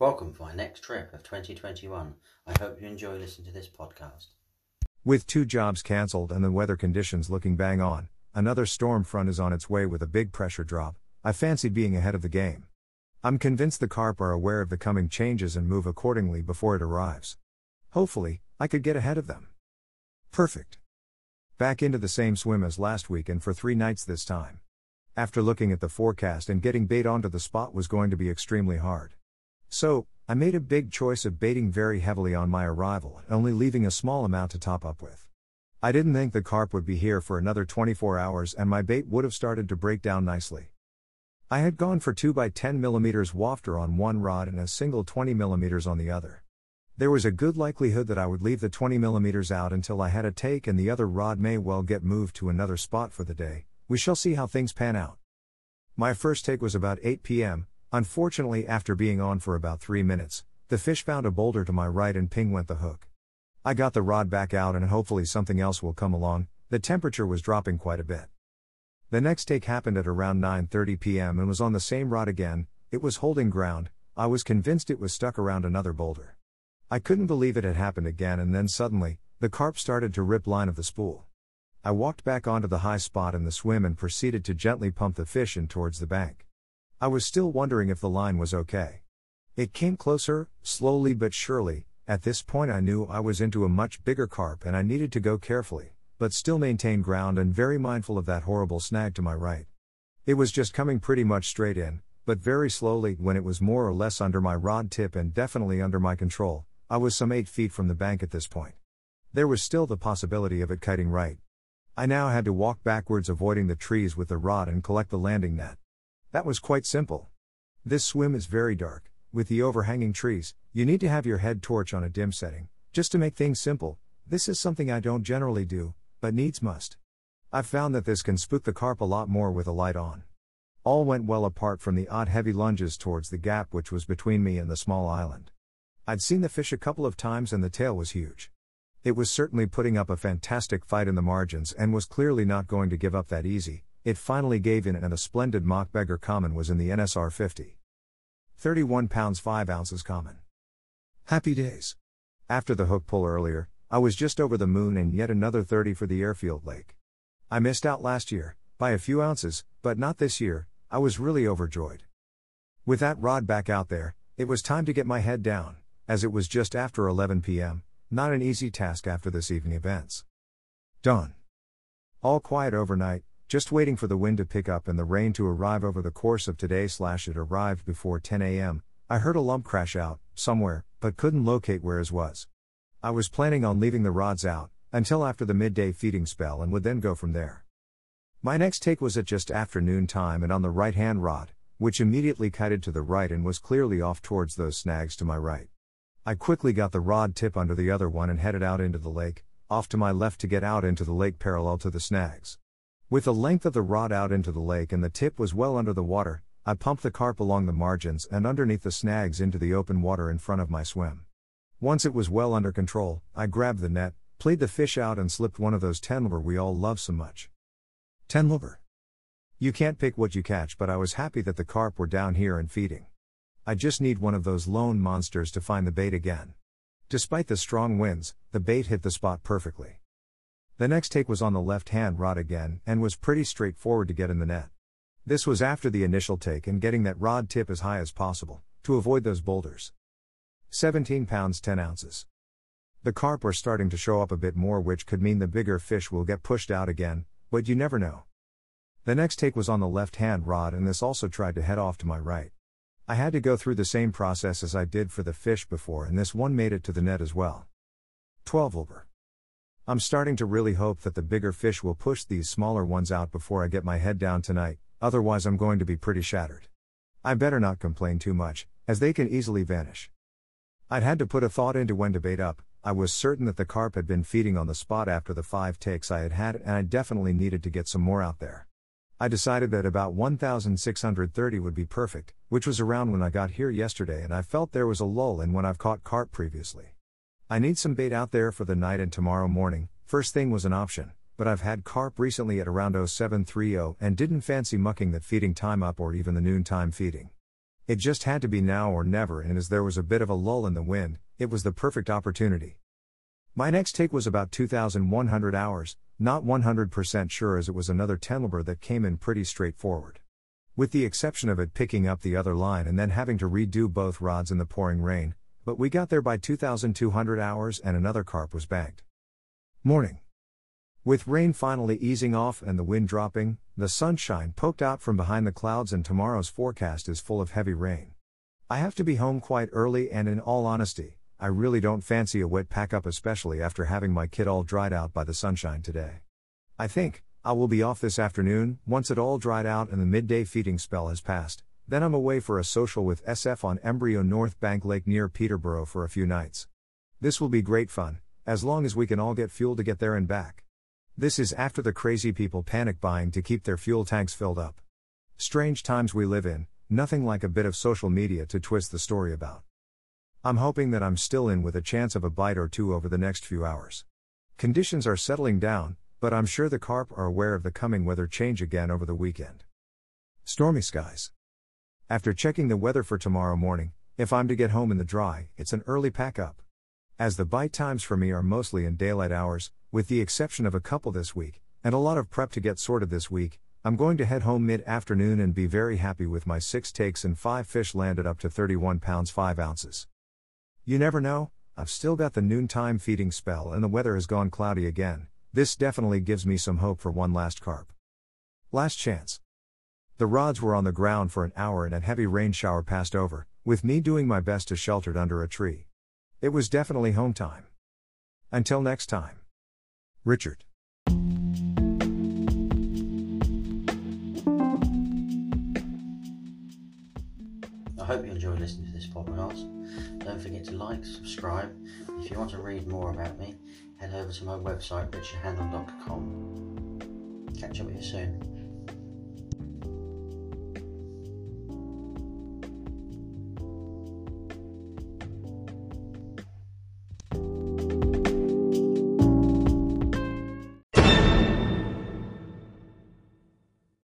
Welcome for my next trip of 2021. I hope you enjoy listening to this podcast. With two jobs cancelled and the weather conditions looking bang on, another storm front is on its way with a big pressure drop. I fancy being ahead of the game. I'm convinced the carp are aware of the coming changes and move accordingly before it arrives. Hopefully, I could get ahead of them. Perfect. Back into the same swim as last week and for three nights this time. After looking at the forecast and getting bait onto the spot was going to be extremely hard. So, I made a big choice of baiting very heavily on my arrival and only leaving a small amount to top up with. I didn't think the carp would be here for another 24 hours and my bait would have started to break down nicely. I had gone for 2 by 10 mm wafter on one rod and a single 20 mm on the other. There was a good likelihood that I would leave the 20 mm out until I had a take and the other rod may well get moved to another spot for the day, we shall see how things pan out. My first take was about 8 pm. Unfortunately, after being on for about 3 minutes, the fish found a boulder to my right and ping went the hook. I got the rod back out and hopefully something else will come along. The temperature was dropping quite a bit. The next take happened at around 9:30 p.m. and was on the same rod again. It was holding ground. I was convinced it was stuck around another boulder. I couldn't believe it had happened again and then suddenly, the carp started to rip line of the spool. I walked back onto the high spot in the swim and proceeded to gently pump the fish in towards the bank. I was still wondering if the line was okay. It came closer, slowly but surely. At this point, I knew I was into a much bigger carp and I needed to go carefully, but still maintain ground and very mindful of that horrible snag to my right. It was just coming pretty much straight in, but very slowly when it was more or less under my rod tip and definitely under my control. I was some 8 feet from the bank at this point. There was still the possibility of it kiting right. I now had to walk backwards, avoiding the trees with the rod and collect the landing net. That was quite simple. This swim is very dark, with the overhanging trees, you need to have your head torch on a dim setting. Just to make things simple, this is something I don't generally do, but needs must. I've found that this can spook the carp a lot more with a light on. All went well apart from the odd heavy lunges towards the gap which was between me and the small island. I'd seen the fish a couple of times and the tail was huge. It was certainly putting up a fantastic fight in the margins and was clearly not going to give up that easy. It finally gave in and a splendid mock beggar common was in the NSR 50. 31 pounds 5 ounces common. Happy days. After the hook pull earlier, I was just over the moon and yet another 30 for the airfield lake. I missed out last year, by a few ounces, but not this year, I was really overjoyed. With that rod back out there, it was time to get my head down, as it was just after 11 p.m., not an easy task after this evening events. Dawn. All quiet overnight, just waiting for the wind to pick up and the rain to arrive over the course of today slash it arrived before 10 a.m. I heard a lump crash out, somewhere, but couldn't locate where it was. I was planning on leaving the rods out, until after the midday feeding spell and would then go from there. My next take was at just afternoon time and on the right hand rod, which immediately kited to the right and was clearly off towards those snags to my right. I quickly got the rod tip under the other one and headed out into the lake, off to my left to get out into the lake parallel to the snags. With the length of the rod out into the lake and the tip was well under the water, I pumped the carp along the margins and underneath the snags into the open water in front of my swim. Once it was well under control, I grabbed the net, played the fish out, and slipped one of those 10 we all love so much. 10. You can't pick what you catch, but I was happy that the carp were down here and feeding. I just need one of those lone monsters to find the bait again. Despite the strong winds, the bait hit the spot perfectly. The next take was on the left hand rod again and was pretty straightforward to get in the net. This was after the initial take and getting that rod tip as high as possible, to avoid those boulders. 17 pounds 10 ounces. The carp are starting to show up a bit more, which could mean the bigger fish will get pushed out again, but you never know. The next take was on the left hand rod, and this also tried to head off to my right. I had to go through the same process as I did for the fish before, and this one made it to the net as well. 12 over. I'm starting to really hope that the bigger fish will push these smaller ones out before I get my head down tonight, otherwise, I'm going to be pretty shattered. I better not complain too much, as they can easily vanish. I'd had to put a thought into when to bait up, I was certain that the carp had been feeding on the spot after the five takes I had had, and I definitely needed to get some more out there. I decided that about 1630 would be perfect, which was around when I got here yesterday and I felt there was a lull in when I've caught carp previously. I need some bait out there for the night and tomorrow morning, first thing was an option, but I've had carp recently at around 0730 and didn't fancy mucking the feeding time up or even the noontime feeding. It just had to be now or never, and as there was a bit of a lull in the wind, it was the perfect opportunity. My next take was about 2,100 hours, not 100% sure as it was another Tenlber that came in pretty straightforward. With the exception of it picking up the other line and then having to redo both rods in the pouring rain, but we got there by 2,200 hours and another carp was bagged. Morning. With rain finally easing off and the wind dropping, the sunshine poked out from behind the clouds, and tomorrow's forecast is full of heavy rain. I have to be home quite early, and in all honesty, I really don't fancy a wet pack up, especially after having my kit all dried out by the sunshine today. I think, I will be off this afternoon, once it all dried out and the midday feeding spell has passed. Then I'm away for a social with SF on Embryo North Bank Lake near Peterborough for a few nights. This will be great fun, as long as we can all get fuel to get there and back. This is after the crazy people panic buying to keep their fuel tanks filled up. Strange times we live in, nothing like a bit of social media to twist the story about. I'm hoping that I'm still in with a chance of a bite or two over the next few hours. Conditions are settling down, but I'm sure the carp are aware of the coming weather change again over the weekend. Stormy skies. After checking the weather for tomorrow morning, if I'm to get home in the dry, it's an early pack up. As the bite times for me are mostly in daylight hours, with the exception of a couple this week, and a lot of prep to get sorted this week, I'm going to head home mid afternoon and be very happy with my six takes and five fish landed up to 31 pounds 5 ounces. You never know, I've still got the noontime feeding spell and the weather has gone cloudy again. This definitely gives me some hope for one last carp. Last chance. The rods were on the ground for an hour and a heavy rain shower passed over, with me doing my best to sheltered under a tree. It was definitely home time. Until next time. Richard. I hope you enjoy listening to this podcast. Don't forget to like, subscribe. If you want to read more about me, head over to my website, richardhandel.com. Catch up with you soon.